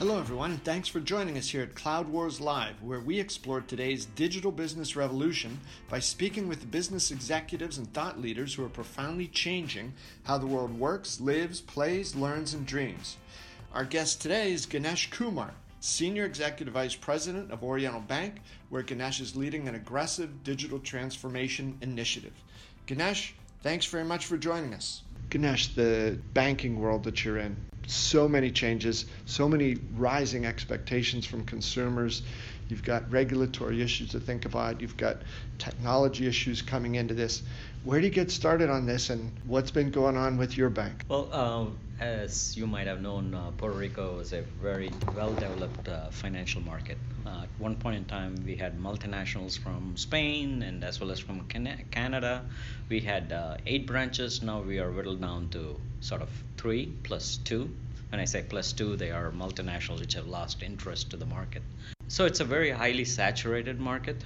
Hello, everyone, and thanks for joining us here at Cloud Wars Live, where we explore today's digital business revolution by speaking with business executives and thought leaders who are profoundly changing how the world works, lives, plays, learns, and dreams. Our guest today is Ganesh Kumar, Senior Executive Vice President of Oriental Bank, where Ganesh is leading an aggressive digital transformation initiative. Ganesh, thanks very much for joining us. Ganesh, the banking world that you're in, so many changes, so many rising expectations from consumers. You've got regulatory issues to think about, you've got technology issues coming into this. Where do you get started on this, and what's been going on with your bank? Well, um, as you might have known, uh, Puerto Rico is a very well developed uh, financial market. Uh, at one point in time, we had multinationals from Spain and as well as from Can- Canada. We had uh, eight branches. Now we are whittled down to sort of three plus two. When I say plus two, they are multinationals which have lost interest to the market. So it's a very highly saturated market,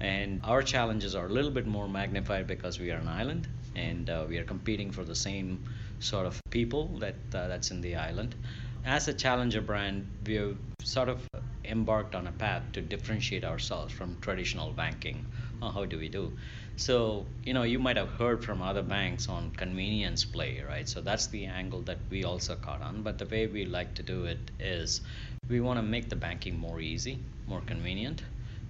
and our challenges are a little bit more magnified because we are an island and uh, we are competing for the same sort of people that uh, that's in the island. As a challenger brand, we have sort of embarked on a path to differentiate ourselves from traditional banking. How do we do? So, you know, you might have heard from other banks on convenience play, right? So that's the angle that we also caught on. But the way we like to do it is we want to make the banking more easy, more convenient,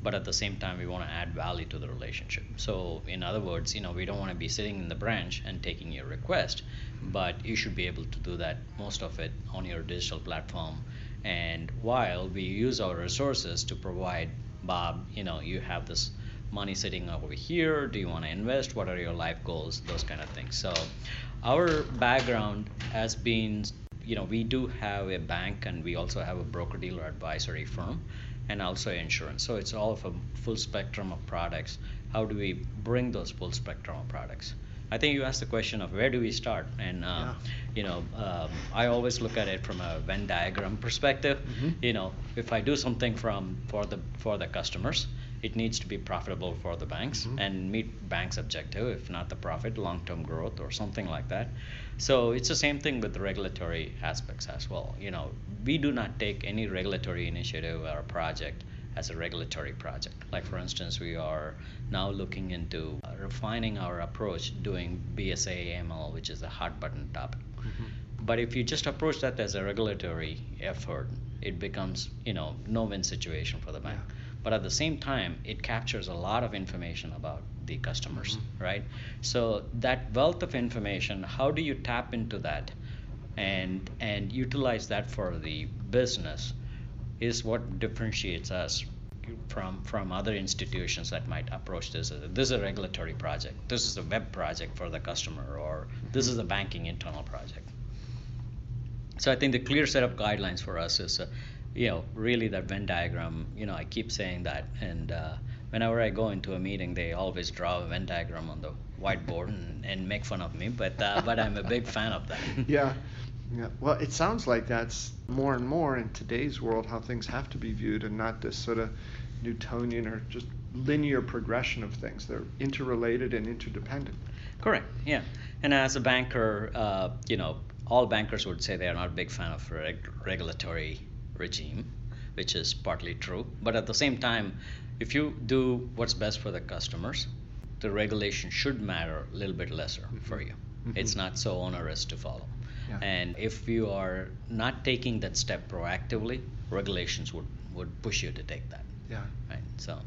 but at the same time we want to add value to the relationship so in other words you know we don't want to be sitting in the branch and taking your request but you should be able to do that most of it on your digital platform and while we use our resources to provide bob you know you have this money sitting over here? Do you want to invest? What are your life goals? Those kind of things. So our background has been you know we do have a bank and we also have a broker dealer advisory firm and also insurance. So it's all of a full spectrum of products. How do we bring those full spectrum of products? I think you asked the question of where do we start, and uh, yeah. you know, um, I always look at it from a Venn diagram perspective. Mm-hmm. You know, if I do something from for the for the customers, it needs to be profitable for the banks mm-hmm. and meet banks' objective, if not the profit, long-term growth or something like that. So it's the same thing with the regulatory aspects as well. You know, we do not take any regulatory initiative or project as a regulatory project. Like for instance, we are now looking into refining our approach doing BSA AML, which is a hot button topic. Mm-hmm. But if you just approach that as a regulatory effort, it becomes you know no win situation for the bank. Yeah. But at the same time, it captures a lot of information about the customers, mm-hmm. right? So that wealth of information, how do you tap into that and and utilize that for the business is what differentiates us from from other institutions that might approach this this is a regulatory project this is a web project for the customer or this is a banking internal project so i think the clear set of guidelines for us is uh, you know really that venn diagram you know i keep saying that and uh, whenever i go into a meeting they always draw a venn diagram on the whiteboard and, and make fun of me but uh, but i'm a big fan of that yeah yeah, well, it sounds like that's more and more in today's world how things have to be viewed and not this sort of Newtonian or just linear progression of things. They're interrelated and interdependent. Correct, yeah. And as a banker, uh, you know, all bankers would say they are not a big fan of reg- regulatory regime, which is partly true. But at the same time, if you do what's best for the customers, the regulation should matter a little bit lesser mm-hmm. for you. Mm-hmm. It's not so onerous to follow. Yeah. And if you are not taking that step proactively, regulations would, would push you to take that. Yeah. Right. So.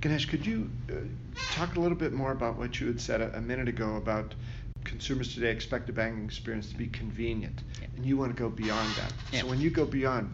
Ganesh, could you uh, talk a little bit more about what you had said a, a, minute ago about consumers today expect a banking experience to be convenient, yeah. and you want to go beyond that. Yeah. So when you go beyond,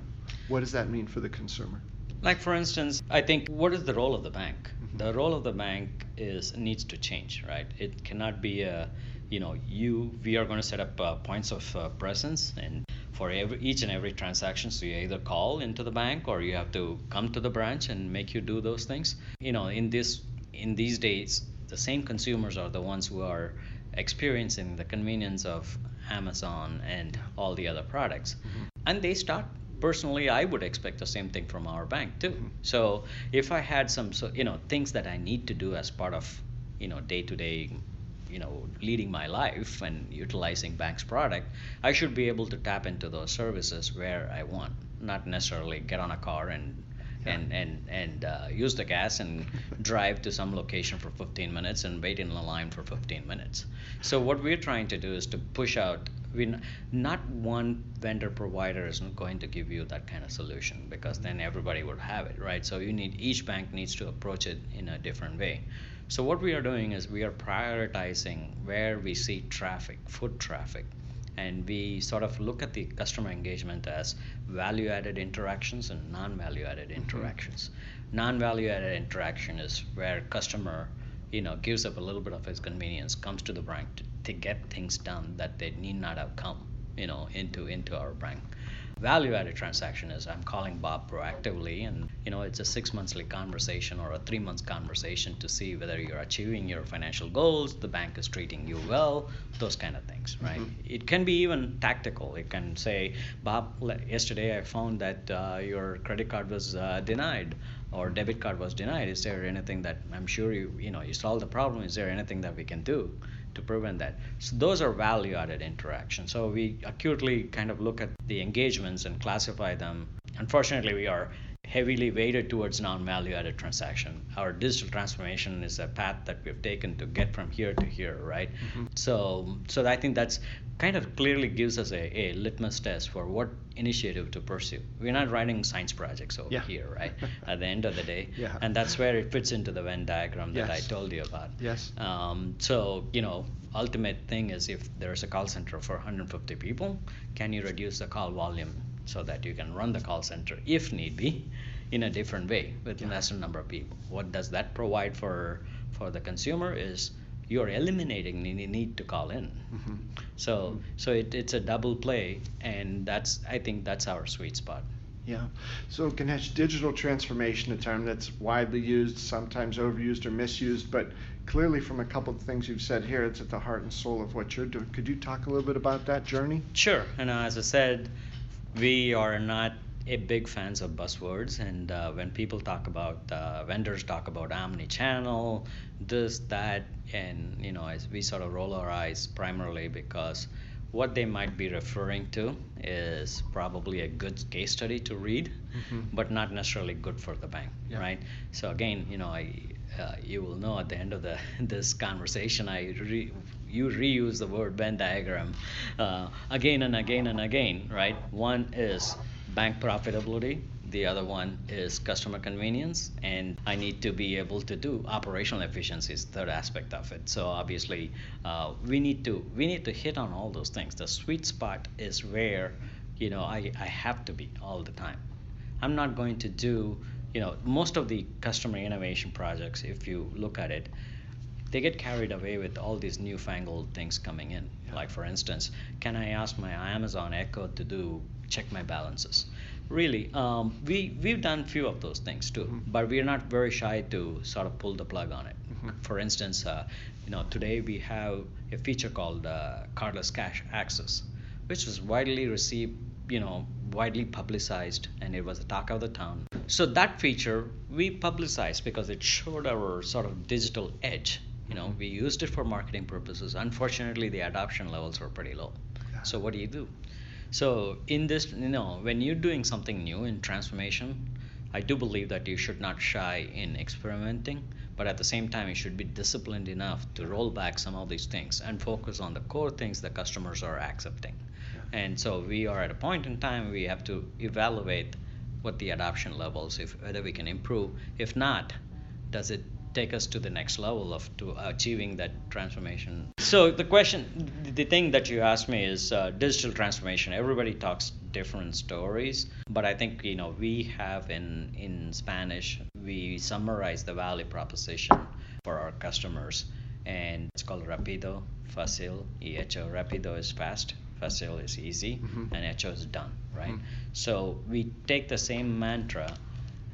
what does that mean for the consumer? Like for instance, I think what is the role of the bank? Mm-hmm. The role of the bank is needs to change, right? It cannot be a you know you we are going to set up uh, points of uh, presence and for every each and every transaction so you either call into the bank or you have to come to the branch and make you do those things you know in this in these days the same consumers are the ones who are experiencing the convenience of amazon and all the other products mm-hmm. and they start personally i would expect the same thing from our bank too mm-hmm. so if i had some so you know things that i need to do as part of you know day to day you know leading my life and utilizing bank's product i should be able to tap into those services where i want not necessarily get on a car and and and and uh, use the gas and drive to some location for 15 minutes and wait in a line for 15 minutes. So what we're trying to do is to push out. We not one vendor provider is not going to give you that kind of solution because then everybody would have it, right? So you need each bank needs to approach it in a different way. So what we are doing is we are prioritizing where we see traffic, foot traffic, and we sort of look at the customer engagement as value added interactions and non value added mm-hmm. interactions. Non value added interaction is where customer you know gives up a little bit of his convenience comes to the bank to, to get things done that they need not have come you know into into our bank value added transaction is I'm calling Bob proactively and you know it's a six monthly conversation or a three months conversation to see whether you're achieving your financial goals, the bank is treating you well, those kind of things, right? Mm-hmm. It can be even tactical. It can say, Bob, yesterday I found that uh, your credit card was uh, denied or debit card was denied. Is there anything that I'm sure you you know you solve the problem? Is there anything that we can do? to prevent that. So those are value added interactions. So we acutely kind of look at the engagements and classify them. Unfortunately, we are heavily weighted towards non-value added transaction. Our digital transformation is a path that we've taken to get from here to here, right? Mm-hmm. So, so I think that's kind of clearly gives us a, a litmus test for what initiative to pursue. We're not writing science projects over yeah. here, right? At the end of the day, yeah. and that's where it fits into the Venn diagram that yes. I told you about. Yes. Um, so you know, ultimate thing is if there's a call center for 150 people, can you reduce the call volume so that you can run the call center if need be in a different way with yeah. lesser number of people? What does that provide for for the consumer is you're eliminating the need to call in. Mm-hmm. So mm-hmm. so it, it's a double play, and that's I think that's our sweet spot. Yeah. So Ganesh, digital transformation, a term that's widely used, sometimes overused or misused, but clearly from a couple of things you've said here, it's at the heart and soul of what you're doing. Could you talk a little bit about that journey? Sure. And uh, as I said, we are not a big fans of buzzwords and uh, when people talk about uh, vendors talk about omni-channel this that and you know as we sort of roll our eyes primarily because what they might be referring to is probably a good case study to read mm-hmm. but not necessarily good for the bank yeah. right so again you know i uh, you will know at the end of the this conversation i re- you reuse the word venn diagram uh, again and again and again right? One is bank profitability the other one is customer convenience and i need to be able to do operational efficiencies third aspect of it. So obviously uh, we need to we need to hit on all those things. The sweet spot is where you know i, I have to be all the time. I'm not going to do you know most of the customer innovation projects if you look at it they get carried away with all these newfangled things coming in yeah. like for instance can i ask my amazon echo to do check my balances. Really, um, we we've done few of those things too, mm-hmm. but we're not very shy to sort of pull the plug on it. Mm-hmm. For instance, uh, you know, today we have a feature called uh, cardless cash access, which was widely received, you know, widely publicized, and it was the talk of the town. So that feature we publicized because it showed our sort of digital edge. You know, we used it for marketing purposes. Unfortunately, the adoption levels were pretty low. So what do you do? So in this, you know, when you're doing something new in transformation, I do believe that you should not shy in experimenting, but at the same time, you should be disciplined enough to roll back some of these things and focus on the core things the customers are accepting. Yeah. And so we are at a point in time we have to evaluate what the adoption levels, if whether we can improve. If not, does it take us to the next level of to achieving that transformation. So the question, the thing that you asked me is uh, digital transformation. Everybody talks different stories, but I think you know we have in in Spanish we summarize the value proposition for our customers, and it's called Rapido, Fácil, y Hecho. Rapido is fast, Fácil is easy, mm-hmm. and Hecho is done, right? Mm-hmm. So we take the same mantra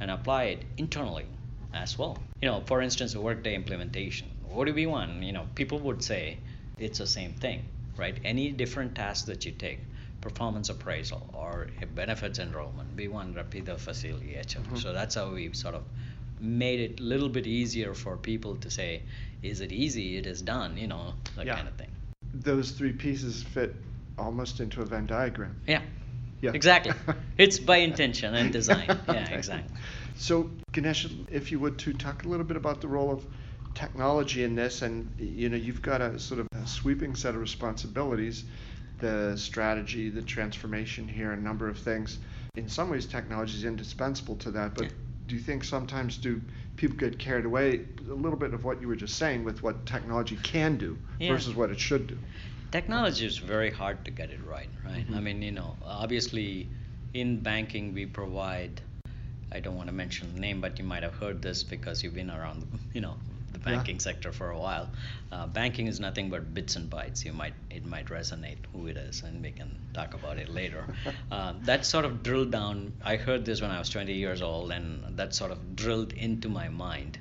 and apply it internally as well. You know, for instance, a workday implementation. What do we want? You know, people would say it's the same thing, right? Any different task that you take, performance appraisal or benefits enrollment, we want Rapido Fácil y mm-hmm. So that's how we sort of made it a little bit easier for people to say, is it easy? It is done, you know, that yeah. kind of thing. Those three pieces fit almost into a Venn diagram. Yeah. Yeah. Exactly. it's by intention and design. Yeah, exactly. So, Ganesh, if you would to talk a little bit about the role of technology in this, and you know, you've got a sort of a sweeping set of responsibilities, the strategy, the transformation here, a number of things. In some ways, technology is indispensable to that, but Yeah. do you think sometimes do people get carried away a little bit of what you were just saying with what technology can do Yeah. versus what it should do? Technology is very hard to get it right, right? I Mhm. mean, you know, obviously in banking we provide I don't want to mention the name, but you might have heard this because you've been around, you know, the Yeah. banking sector for a while. Uh, banking is nothing but bits and bytes. You might it might resonate who it is, and we can talk about it later. uh, that sort of drilled down. I heard this when I was 20 years old, and that sort of drilled into my mind.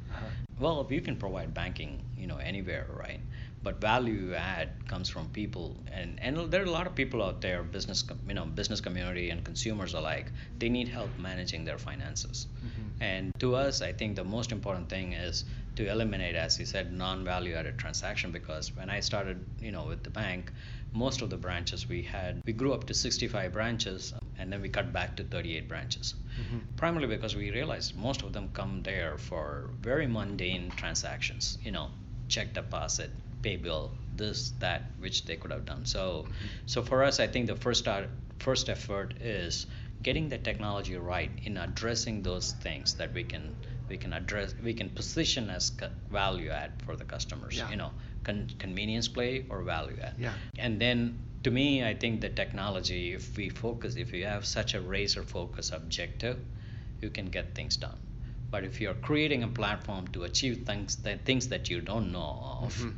Well, you can provide banking, you know, anywhere, right? But value add comes from people, and and there are a lot of people out there, business, you know, business community and consumers alike. They need help managing their finances, Mhm. and to us, I think the most important thing is to eliminate, as you said, non-value added transaction. Because when I started, you know, with the bank, most of the branches we had, we grew up to 65 branches, and then we cut back to 38 branches Mhm. primarily because we realized most of them come there for very mundane transactions you know check deposit pay bill this that which they could have done so so for us i think the first start, first effort is getting the technology right in addressing those things that we can we can address we can position as value add for the customers Yeah. you know con- convenience play or value add Yeah. and then to me i think the technology if we focus if you have such a razor focus objective you can get things done but if you're creating a platform to achieve things that things that you don't know of Mhm.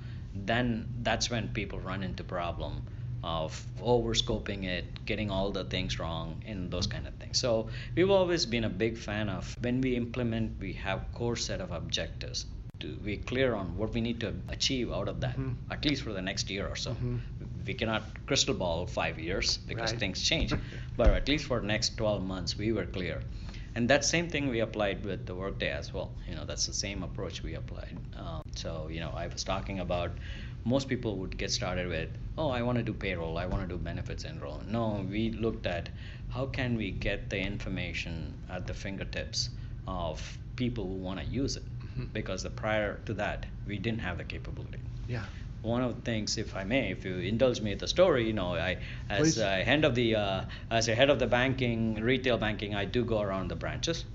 Then that's when people run into problem of overscoping it getting all the things wrong and those kind of things so we've always been a big fan of when we implement we have core set of objectives to be clear on what we need to achieve out of that Mhm. at least for the next year or so Mhm. we cannot crystal ball five years because Right. things change but at least for the next 12 months we were clear and that same thing we applied with the workday as well. You know that's the same approach we applied. Um, so you know i was talking about most people would get started with oh i want to do payroll. I want to do benefits enroll. No we looked at how can we get the information at the fingertips of people who want to use it. Mhm. because the prior to that we didn't have the capability. Yeah. One of the things, if I may, if you indulge me with the story, you know, I as Please. a head of the uh, as a head of the banking, retail banking, I do go around the branches,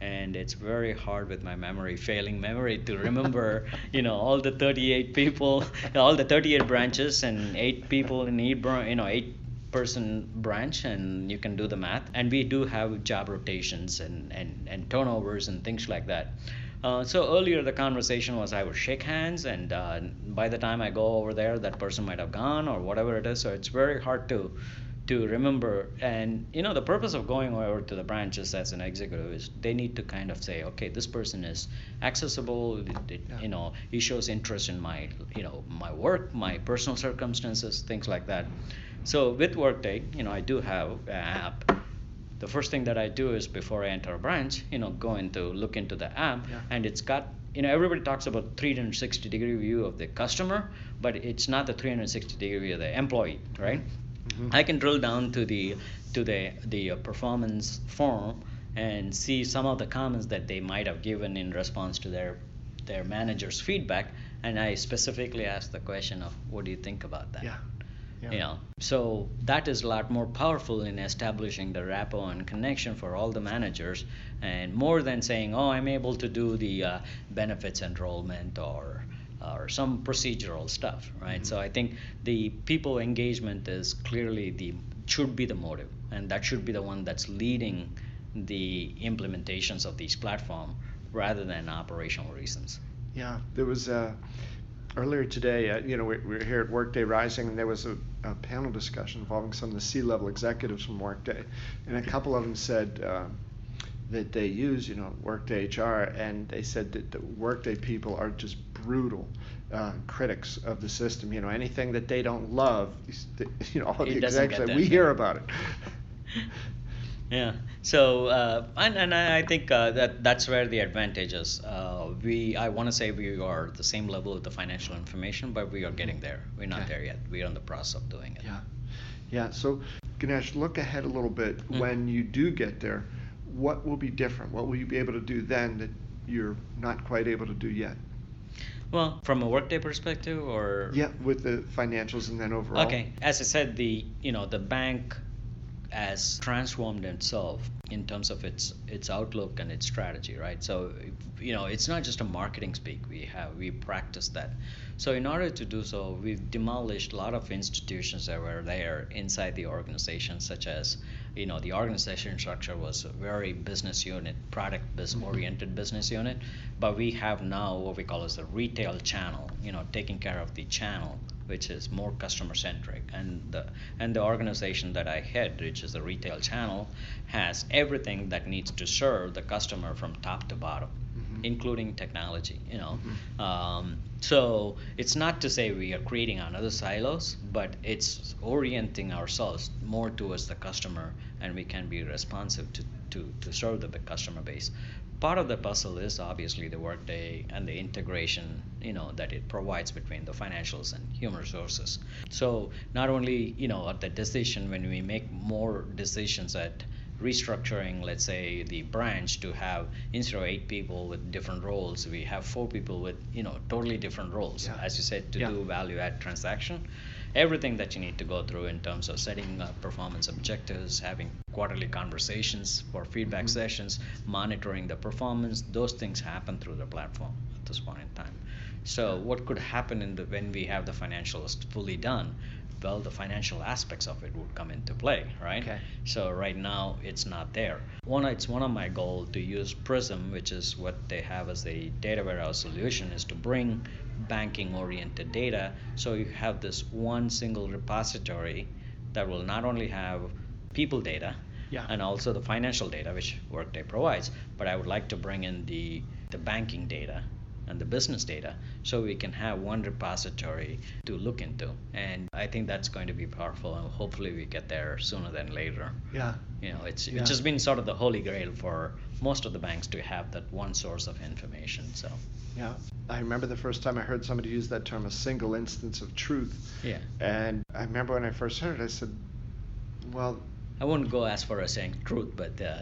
and it's very hard with my memory, failing memory, to remember, you know, all the 38 people, all the 38 branches, and eight people in each, bran- you know, eight person branch and you can do the math. And we do have job rotations and, and, and turnovers and things like that uh, so earlier the conversation was I would shake hands, and uh, by the time I go over there, that person might have gone or whatever it is. So it's very hard to to remember. And you know the purpose of going over to the branches as an executive is they need to kind of say, okay, this person is accessible. It, it, Yeah. You know, he shows interest in my you know my work, my personal circumstances, things like that. So with Workday, you know, I do have an app the first thing that I do is before I enter a branch, you know, go into look into the app, Yeah. and it's got, you know, everybody talks about 360 degree view of the customer, but it's not the 360 degree view of the employee, right? Mhm. I can drill down to the to the the uh, performance form and see some of the comments that they might have given in response to their their manager's feedback, and I specifically ask the question of, what do you think about that? Yeah. Yeah. you know so that is a lot more powerful in establishing the rapport and connection for all the managers and more than saying oh i'm able to do the uh, benefits enrollment or or some procedural stuff right? So i think the people engagement is clearly the should be the motive and that should be the one that's leading the implementations of these platform rather than operational reasons. Yeah, there was uh, earlier today. Uh, you know, we, we were here at Workday Rising, and there was a, a panel discussion involving some of the C-level executives from Workday, and a couple of them said uh, that they use, you know, Workday HR, and they said that the Workday people are just brutal. Uh, critics of the system, you know, anything that they don't love, you know, all It the doesn't execs get that we hear about it. Yeah. So uh, and and I I think uh, that that's where the advantage is. Uh, we I want to say we are the same level of the financial information, but we are getting there. We're not there yet. We're in the process of doing it. Yeah. Yeah. So, Ganesh, look ahead a little bit. Mm-hmm. When you do get there, what will be different? What will you be able to do then that you're not quite able to do yet? Well, from a workday perspective, or yeah, with the financials and then overall. Okay, as I said, the you know the bank has transformed itself in terms of its its outlook and its strategy, right? So, you know, it's not just a marketing speak. We have we practice that. So, in order to do so, we've demolished a lot of institutions that were there inside the organization, such as, you know, the organization structure was a very business unit, product business mm-hmm. oriented business unit, but we have now what we call as the retail channel, you know, taking care of the channel which is more customer centric and the and the organization that I head which is the retail channel has everything that needs to serve the customer from top to bottom mm-hmm. including technology you know mm-hmm. um, so it's not to say we are creating another silos but it's orienting ourselves more towards the customer and we can be responsive to to, to serve the customer base part of the puzzle is obviously the workday and the integration you know that it provides between the financials and human resources so not only you know at the decision when we make more decisions at restructuring let's say the branch to have instead of eight people with different roles we have four people with you know totally different roles yeah. as you said to yeah. do value add transaction everything that you need to go through in terms of setting uh, performance objectives, having quarterly conversations for feedback mm-hmm. sessions, monitoring the performance. Those things happen through the platform at this point in time. So, what could happen in the, when we have the financials fully done? Well, the financial aspects of it would come into play, right? Okay. So right now it's not there. One, it's one of my goals to use Prism, which is what they have as a data warehouse solution, is to bring banking oriented data. So you have this one single repository that will not only have people data yeah. and also the financial data which Workday provides, but I would like to bring in the, the banking data and the business data so we can have one repository to look into and i think that's going to be powerful and hopefully we get there sooner than later yeah you know it's yeah. it's just been sort of the holy grail for most of the banks to have that one source of information so yeah I remember the first time I heard somebody use that term, a single instance of truth. Yeah. And I remember when I first heard it, I said, well, I won't go as far as saying truth, but uh,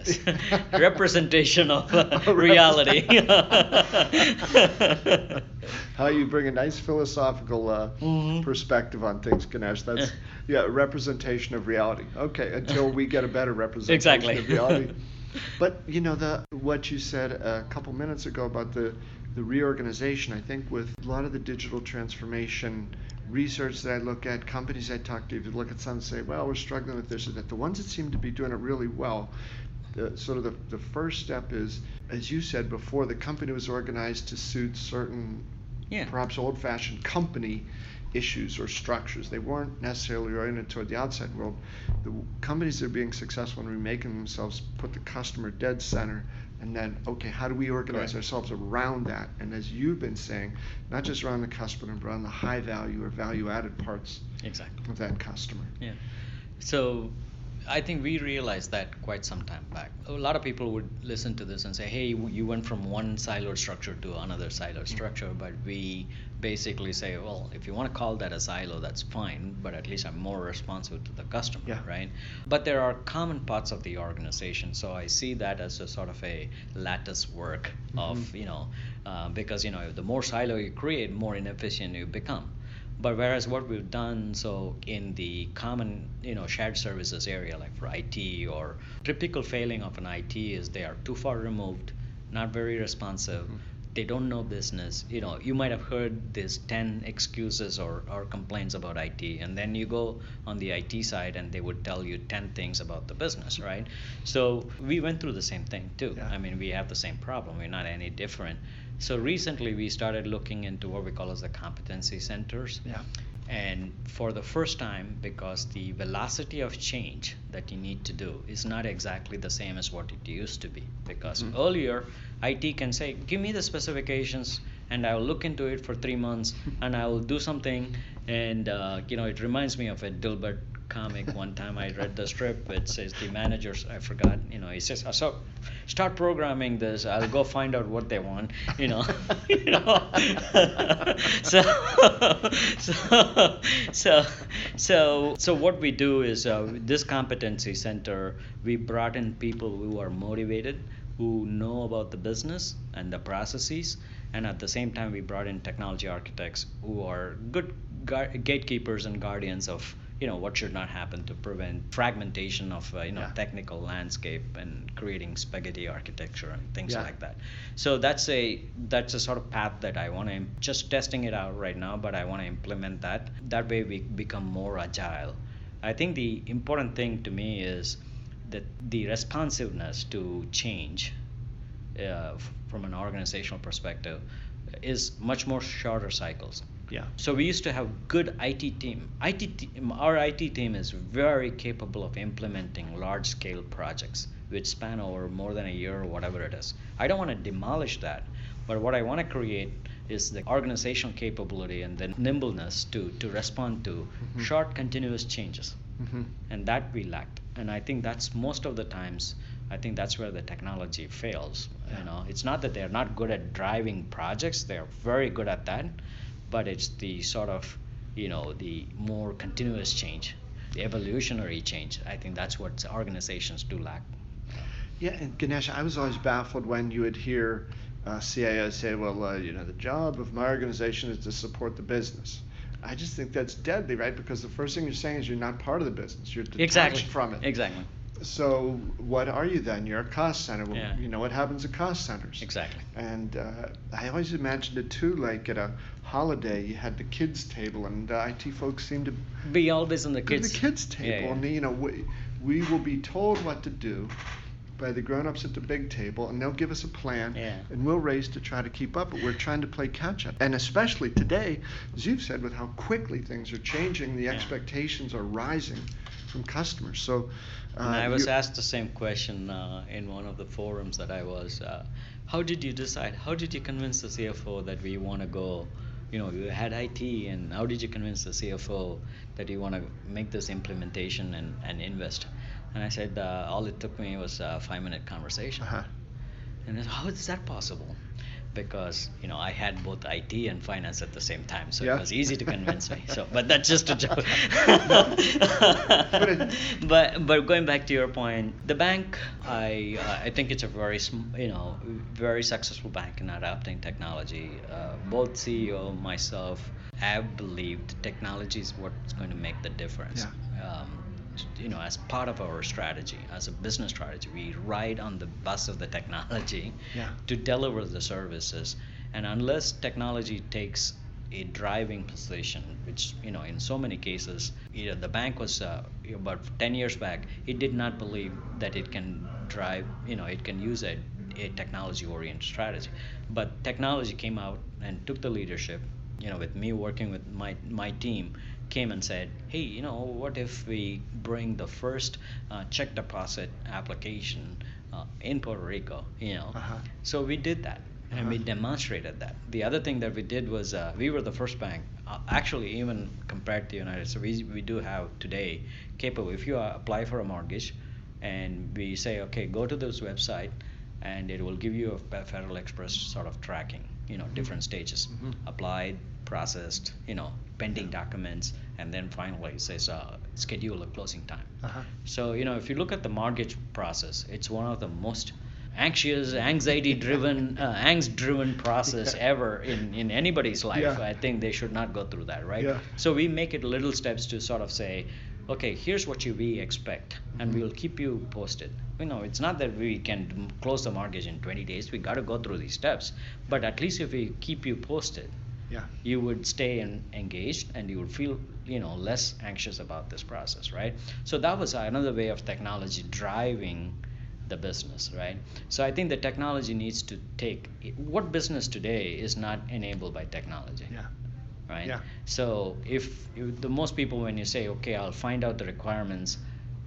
representation of uh, reality. How you bring a nice philosophical uh, mm-hmm. perspective on things, Ganesh. That's yeah, representation of reality. Okay, until we get a better representation exactly. of reality. But you know the what you said a couple minutes ago about the the reorganization. I think with a lot of the digital transformation research that I look at, companies I talk to, if you look at some and say, well, we're struggling with this or that, the ones that seem to be doing it really well, the, sort of the, the first step is, as you said before, the company was organized to suit certain, yeah. perhaps old fashioned company issues or structures. They weren't necessarily oriented toward the outside world. The companies that are being successful in remaking themselves put the customer dead center and then okay how do we organize ourselves around that? And as you've been saying not just around the customer but around the high value or value added parts exactly. of that customer. Yeah. So I think we realized that quite some time back. A lot of people would listen to this and say, "Hey, you went from one siloed structure to another siloed mm-hmm. structure." But we basically say, "Well, if you want to call that a silo, that's fine. But at least I'm more responsive to the customer, yeah. right?" But there are common parts of the organization, so I see that as a sort of a lattice work mm-hmm. of you know, uh, because you know, the more silo you create, more inefficient you become. But whereas what we've done so in the common you know shared services area like for IT or typical failing of an IT is they are too far removed, not very responsive. Mm-hmm. They don't know business. You know, you might have heard these 10 excuses or, or complaints about IT, and then you go on the IT side and they would tell you 10 things about the business, right? So we went through the same thing too. Yeah. I mean, we have the same problem. We're not any different. So recently we started looking into what we call as the competency centers. Yeah. And for the first time, because the velocity of change that you need to do is not exactly the same as what it used to be. Because mm-hmm. earlier, IT can say, give me the specifications and I will look into it for three months and I will do something. And, uh, you know, it reminds me of a Dilbert comic one time I read the strip. It says the managers I forgot. You know, he says, "So start programming this. I'll go find out what they want." You know, you know. so, so, so, so, so what we do is uh, this competency center. We brought in people who are motivated, who know about the business and the processes, and at the same time we brought in technology architects who are good gatekeepers and guardians of you know what should not happen to prevent fragmentation of uh, you know yeah. technical landscape and creating spaghetti architecture and things yeah. like that so that's a that's a sort of path that i want to just testing it out right now but i want to implement that that way we become more agile i think the important thing to me is that the responsiveness to change uh, from an organizational perspective is much more shorter cycles yeah. So we used to have good IT team. IT team, our IT team is very capable of implementing large scale projects which span over more than a year or whatever it is. I don't want to demolish that, but what I want to create is the organizational capability and the nimbleness to to respond to mm-hmm. short continuous changes. Mm-hmm. And that we lacked. And I think that's most of the times I think that's where the technology fails. Yeah. You know, it's not that they're not good at driving projects; they're very good at that but it's the sort of you know the more continuous change the evolutionary change i think that's what organizations do lack yeah and ganesh i was always baffled when you would hear uh, CIOs say well uh, you know the job of my organization is to support the business I just think that's deadly, right? Because the first thing you're saying is you're not part of the business. You're detached exactly. from it. Exactly. So what are you then? You're a cost center. Well, yeah. You know what happens at cost centers. Exactly. And uh, I always imagined it too, like at a holiday, you had the kids table, and the IT folks seem to be always on the kids. the kids table, yeah, yeah. and you know we, we will be told what to do by the grown-ups at the big table and they'll give us a plan yeah. and we'll race to try to keep up but we're trying to play catch up and especially today as you've said with how quickly things are changing the expectations are rising from customers so uh, and I was asked the same question uh, in one of the forums that I was. Uh, how did you decide? How did you convince the CFO that we want to go? You know, you had IT, and how did you convince the CFO that you want to make this implementation and, and invest? And I said, uh, all it took me was a five minute conversation. Uh-huh. And said, how is that possible? Because you know I had both IT and finance at the same time, so yeah. it was easy to convince me. So, but that's just a joke. but but going back to your point, the bank, I uh, I think it's a very you know very successful bank in adapting technology. Uh, both CEO myself have believed technology is what's going to make the difference. Yeah. Um, you know as part of our strategy as a business strategy we ride on the bus of the technology yeah. to deliver the services and unless technology takes a driving position which you know in so many cases you know, the bank was uh, about 10 years back it did not believe that it can drive you know it can use a, a technology oriented strategy but technology came out and took the leadership you know with me working with my my team came and said, hey, you know, what if we bring the first uh, check deposit application uh, in Puerto Rico, you know? Uh-huh. So we did that. Uh-huh. And we uh-huh. demonstrated that. The other thing that we did was uh, we were the first bank, uh, actually, even compared to the United. So we, we do have today capable. If you uh, apply for a mortgage, and we say, okay, go to this website, and it will give you a Federal Express sort of tracking. You know, mm-hmm. different stages: mm-hmm. applied, processed, you know, pending documents, and then finally it says uh, schedule a closing time. Uh-huh. So you know, if you look at the mortgage process, it's one of the most anxious, anxiety-driven, uh, angst-driven process yeah. ever in, in anybody's life. Yeah. I think they should not go through that, right? Yeah. So we make it little steps to sort of say, okay, here's what you we expect, and mm-hmm. we'll keep you posted. You know, it's not that we can close the mortgage in 20 days. We got to go through these steps, but at least if we keep you posted, yeah. you would stay in, engaged and you would feel you know less anxious about this process right? So that was another way of technology driving the business right? So i think the technology needs to take what business today is not enabled by technology yeah. right? Yeah. so if, if the most people when you say okay i'll find out the requirements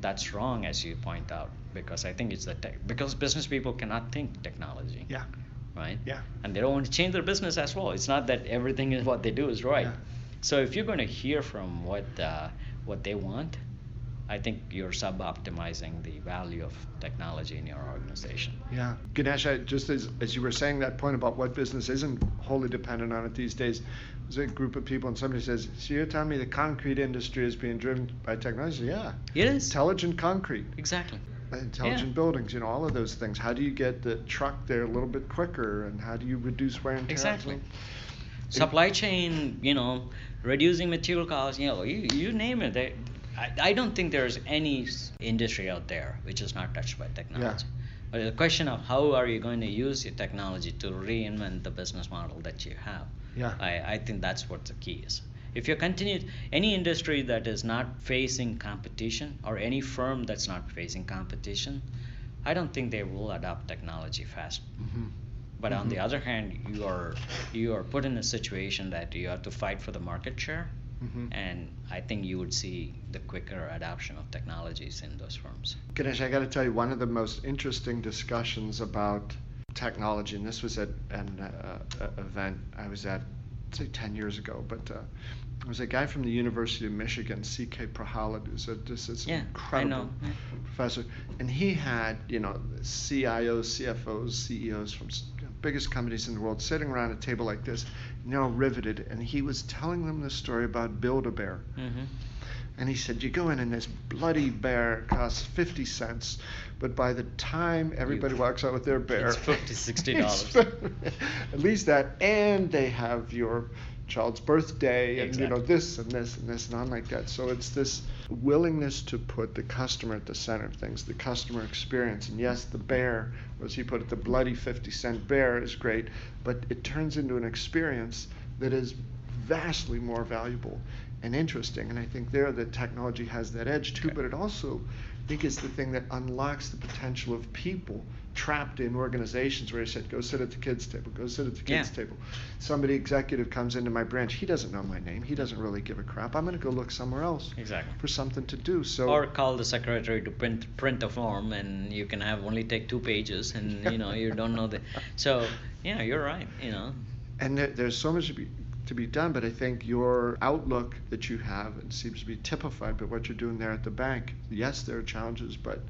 that's wrong as you point out because i think it's the tech because business people cannot think technology. Yeah right? Yeah. And they don't want to change their business as well. It's not that everything is what they do is right. Yeah. So if you're going to hear from what uh, what they want, I think you're sub-optimizing the value of technology in your organization. Yeah, Ganesh, I, just as, as you were saying that point about what business isn't wholly dependent on it these days, there's a group of people and somebody says, so you're telling me the concrete industry is being driven by technology? Yeah. It is. Intelligent concrete. Exactly. Intelligent Yeah. buildings, you know, all of those things. How do you get the truck there a little bit quicker and how do you reduce wear and tear? Exactly. Supply chain, you know, reducing material costs, you know, you, you name it. They, I, I don't think there's any industry out there which is not touched by technology. Yeah. But the question of how are you going to use your technology to reinvent the business model that you have, Yeah. I, I think that's what the key is. If you continue, any industry that is not facing competition or any firm that's not facing competition, I don't think they will adopt technology fast. Mhm. But on the Mhm. other hand, you are you are put in a situation that you have to fight for the market share, Mhm. and I think you would see the quicker adoption of technologies in those firms. Ganesh, I got to tell you, one of the most interesting discussions about technology, and this was at an uh, uh, event I was at, say, 10 years ago, but uh, there was a guy from the University of Michigan, C.K. Prahalad, who's a, just this Yeah, incredible. Professor, and he had, you know, CIOs, CFOs, CEOs from s- you know, biggest companies in the world sitting around a table like this, you know, riveted, and he was telling them the story about Build-A-Bear. hmm And he said, You go in and this bloody bear costs 50 cents, but by the time everybody walks out with their bear, It's 50, 60 dollars. at least that, and they have your child's birthday and you know this and this and this and on like that. So it's this willingness to put the customer at the center of things, the customer experience. And yes, the bear, as he put it, the bloody 50 cent bear is great, but it turns into an experience that is vastly more valuable and interesting. And I think there the technology has that edge too, Okay. but it also I think is the thing that unlocks the potential of people trapped in organizations where you said, go sit at the kids' table, go sit at the kids' Yeah. table. Somebody executive comes into my branch, he doesn't know my name, he doesn't really give a crap. I'm gonna go look somewhere else Exactly. for something to do. So Or call the secretary to print print a form, and you can have only take two pages, and you know you don't know the. So yeah, you're right. You know. and there, there's so much to be done but i think your outlook that you have it seems to be typified by what you're doing there at the bank yes there are challenges but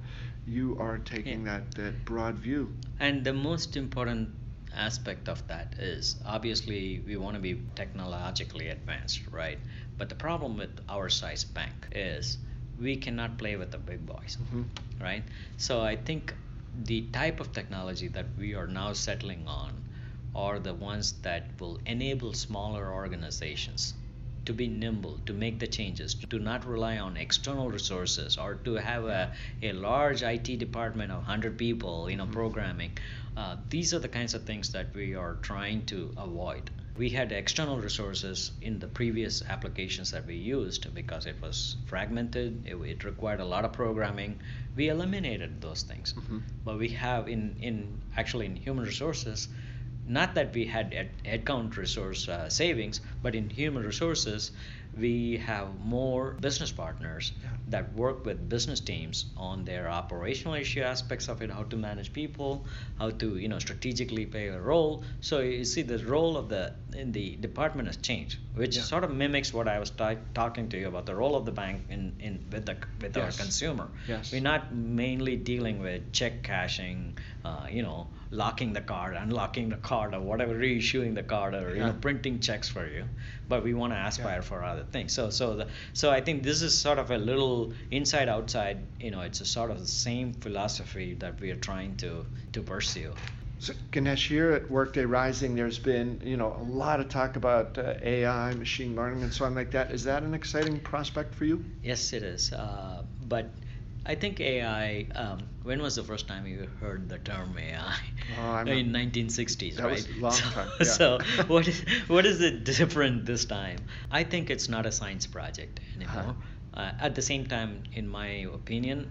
you are taking Yeah. that that broad view And the most important aspect of that is obviously we want to be technologically advanced, right? But the problem with our size bank is we cannot play with the big boys, Mhm. right? So I think the type of technology that we are now settling on are the ones that will enable smaller organizations to be nimble, to make the changes, to not rely on external resources, or to have a, a large IT department of 100 people, you know, Mhm. programming. Uh, these are the kinds of things that we are trying to avoid. We had external resources in the previous applications that we used because it was fragmented, it, it required a lot of programming. We eliminated those things. Mhm. But we have in, in actually in human resources, not that we had headcount resource uh, savings, but in human resources, we have more business partners Yeah. that work with business teams on their operational issue aspects of it, how to manage people, how to you know strategically play a role. So you see, the role of the in the department has changed, which Yeah. sort of mimics what I was ta- talking to you about the role of the bank in, in with the with our consumer. Yes. We're not mainly dealing with check cashing, uh, you know, locking the card, unlocking the card, or whatever, reissuing the card, or you know, printing checks for you. But we want to aspire Yeah. for other things. So, so, the, so I think this is sort of a little inside outside. You know, it's a sort of the same philosophy that we are trying to to pursue. So, Ganesh, here at Workday Rising, there's been you know a lot of talk about uh, AI, machine learning, and so on like that. Is that an exciting prospect for you? Yes, it is. Uh, but I think AI. Um, when was the first time you heard the term AI? Oh, I'm in a- 1960s, that right? was long so, time, yeah. so what is what is it different this time? I think it's not a science project anymore. Uh-huh. Uh, at the same time, in my opinion,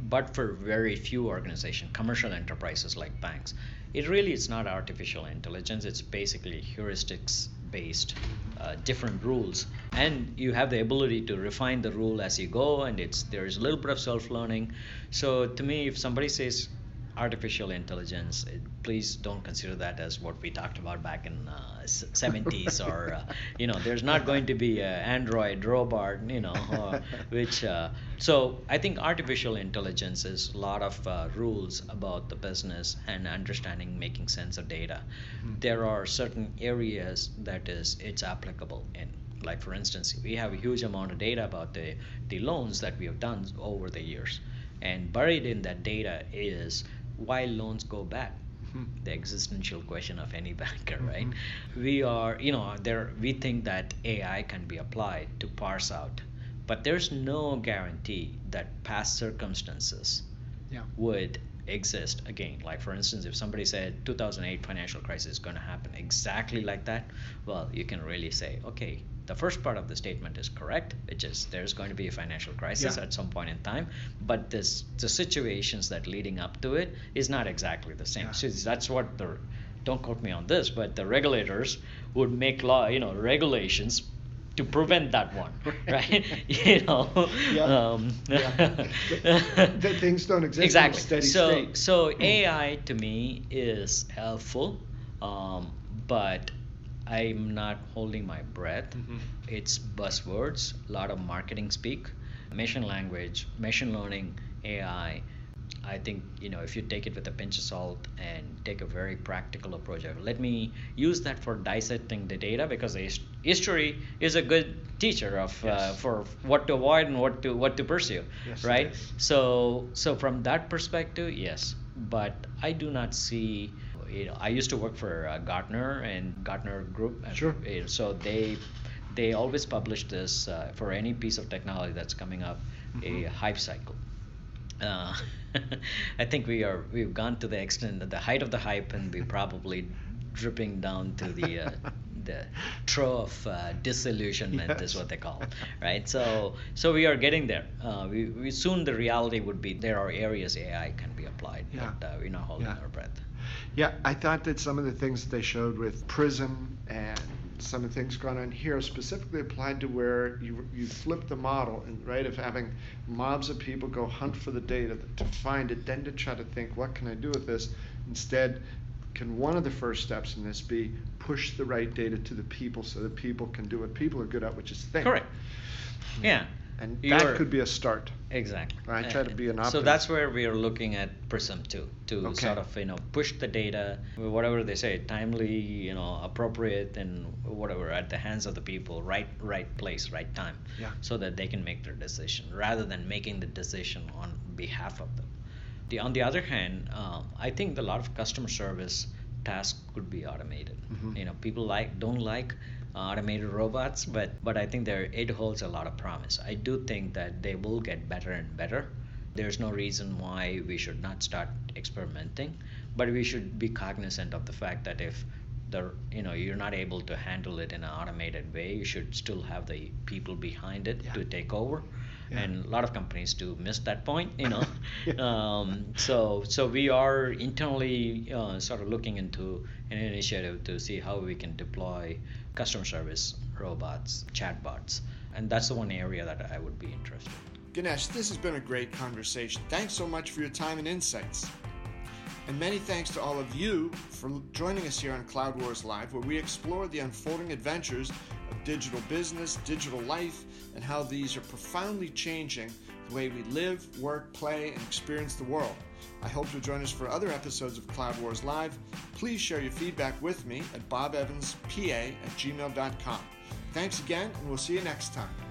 but for very few organizations, commercial enterprises like banks, it really is not artificial intelligence. It's basically heuristics based, uh, different rules, and you have the ability to refine the rule as you go. And it's there is a little bit of self learning. So to me, if somebody says artificial intelligence, it, please don't consider that as what we talked about back in uh, 70s or, uh, you know, there's not going to be an Android robot, you know, uh, which, uh, so I think artificial intelligence is a lot of uh, rules about the business and understanding, making sense of data. Mm-hmm. There are certain areas that is, it's applicable in like for instance we have a huge amount of data about the, the loans that we have done over the years and buried in that data is why loans go bad mm-hmm. the existential question of any banker right mm-hmm. we are you know there we think that ai can be applied to parse out but there's no guarantee that past circumstances yeah. would exist again like for instance if somebody said 2008 financial crisis is going to happen exactly like that well you can really say okay the first part of the statement is correct, which is there's going to be a financial crisis yeah. at some point in time, but this the situations that leading up to it is not exactly the same. Yeah. So that's what the don't quote me on this, but the regulators would make law, you know, regulations to prevent that one, right? you know, yeah. Um, yeah. that things don't exist exactly. so, state. so. AI to me is helpful, um, but I'm not holding my breath. Mm-hmm. It's buzzwords, a lot of marketing speak, machine language, machine learning, AI. I think you know if you take it with a pinch of salt and take a very practical approach. Let me use that for dissecting the data because history is a good teacher of uh, yes. uh, for what to avoid and what to what to pursue, yes, right? So so from that perspective, yes, but I do not see you know, I used to work for uh, Gartner and Gartner Group. Sure. And, so they they always publish this uh, for any piece of technology that's coming up, mm-hmm. a hype cycle. Uh, I think we are we've gone to the extent that the height of the hype, and we're probably dripping down to the uh, the trough of uh, disillusionment yes. is what they call right? So so we are getting there. Uh, we, we soon the reality would be there are areas AI can be applied, yeah. but uh, we're not holding yeah. our breath. Yeah, I thought that some of the things that they showed with Prism and some of the things going on here specifically applied to where you you flip the model and right of having mobs of people go hunt for the data to find it, then to try to think what can I do with this. Instead, can one of the first steps in this be push the right data to the people so that people can do what people are good at, which is think. Correct. Yeah and that could be a start. Exactly. I try to be an optimist. So that's where we are looking at Prism too, to okay. sort of you know push the data, whatever they say, timely, you know, appropriate, and whatever at the hands of the people, right, right place, right time, yeah. so that they can make their decision rather than making the decision on behalf of them. The, on the other hand, um, I think a lot of customer service tasks could be automated. Mm-hmm. You know, people like don't like Uh, automated robots, but but I think there it holds a lot of promise. I do think that they will get better and better. There's no reason why we should not start experimenting, but we should be cognizant of the fact that if the you know you're not able to handle it in an automated way, you should still have the people behind it yeah. to take over. Yeah. and a lot of companies do miss that point you know yeah. um, so so we are internally uh, sort of looking into an initiative to see how we can deploy customer service robots, chatbots. And that's the one area that I would be interested in. Ganesh, this has been a great conversation. Thanks so much for your time and insights. And many thanks to all of you for joining us here on Cloud Wars Live, where we explore the unfolding adventures of digital business, digital life, and how these are profoundly changing the way we live, work, play, and experience the world. I hope you'll join us for other episodes of Cloud Wars Live. Please share your feedback with me at bobevanspa at gmail.com. Thanks again, and we'll see you next time.